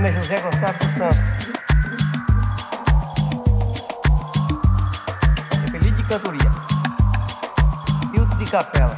também José Gonçalves Santos. Feliz de Cantoria. Filtro de Capela.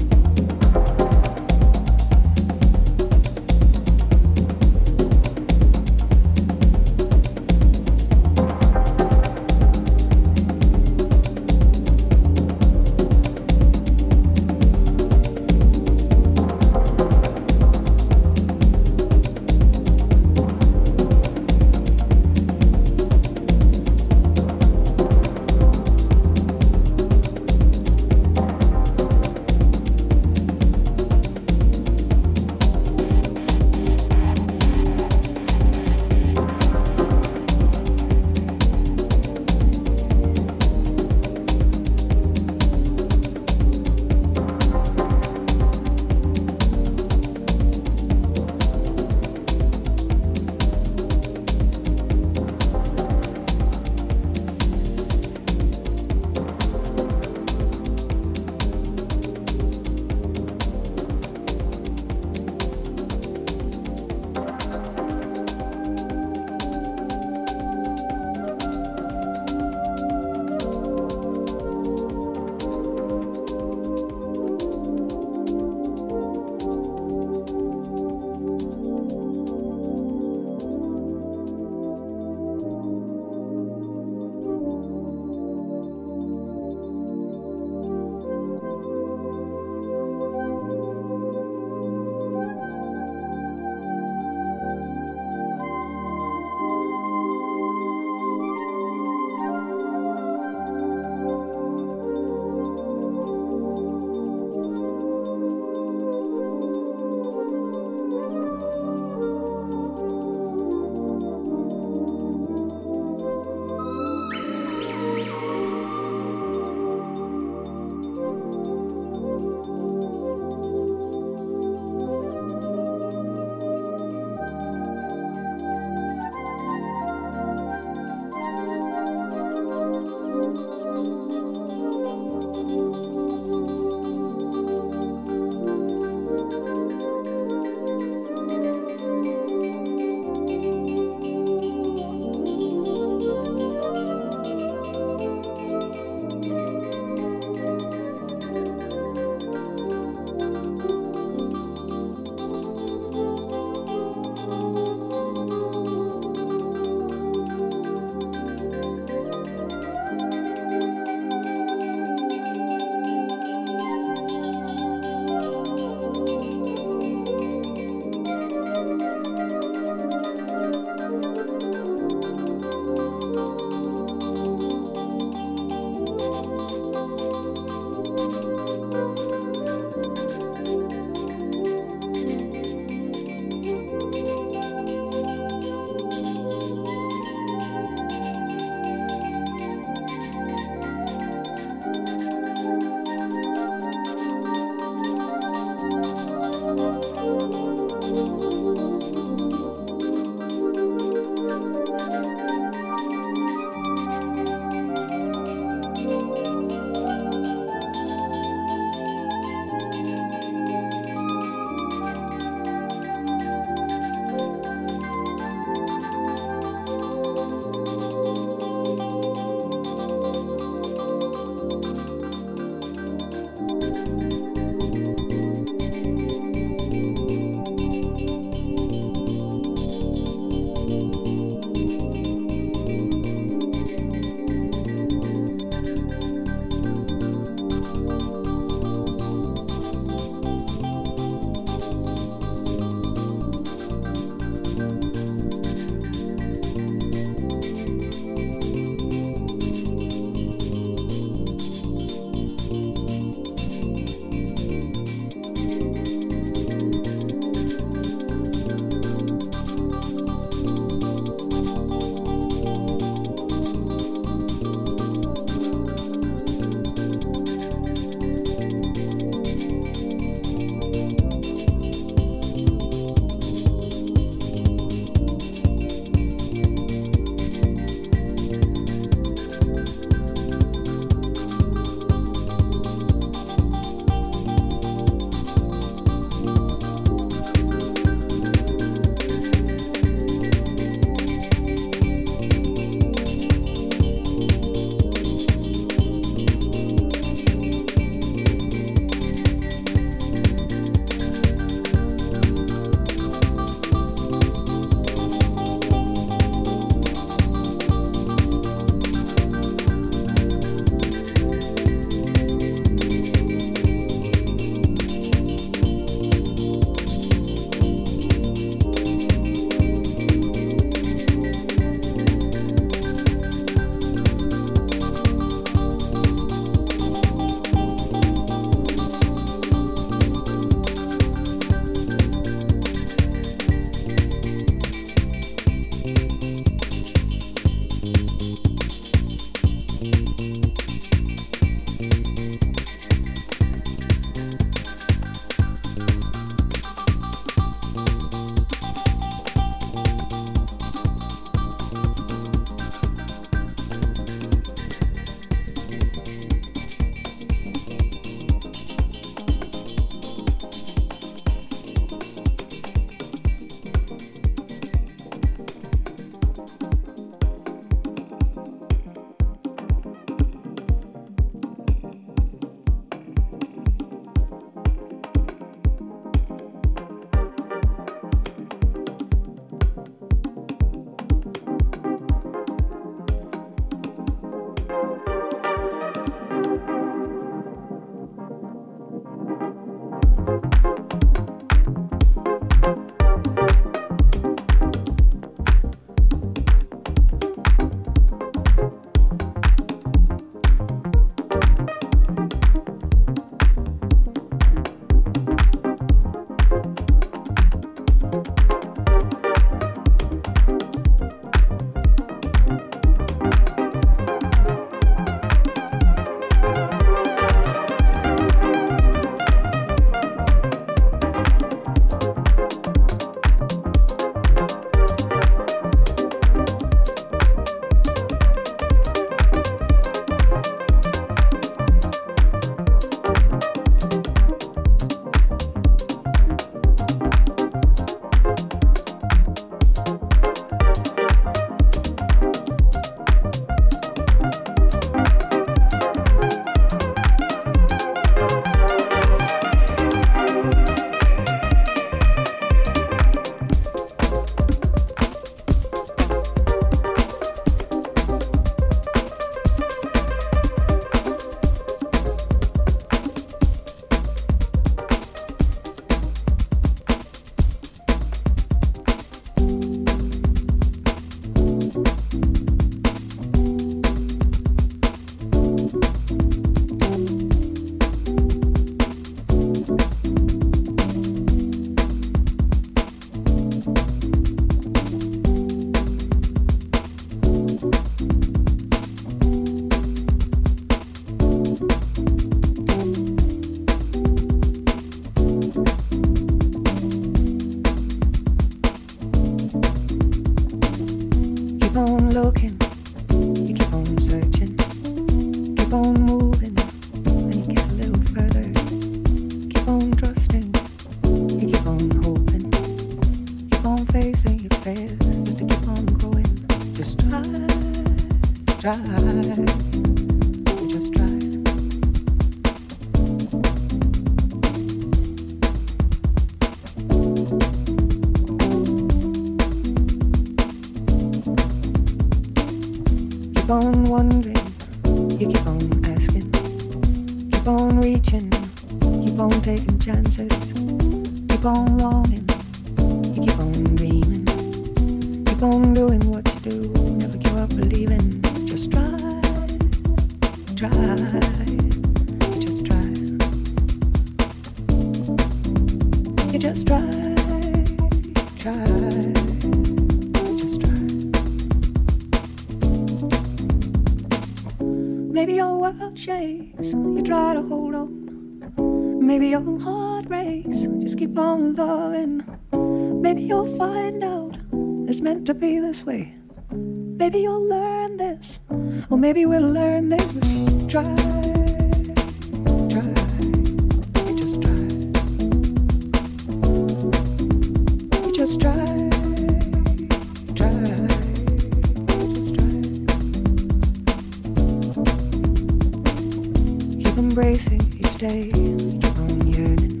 Keep on yearning,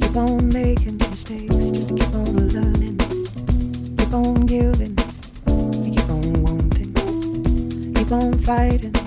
keep on making mistakes just to keep on learning, keep on giving. Keep on wanting, keep on fighting.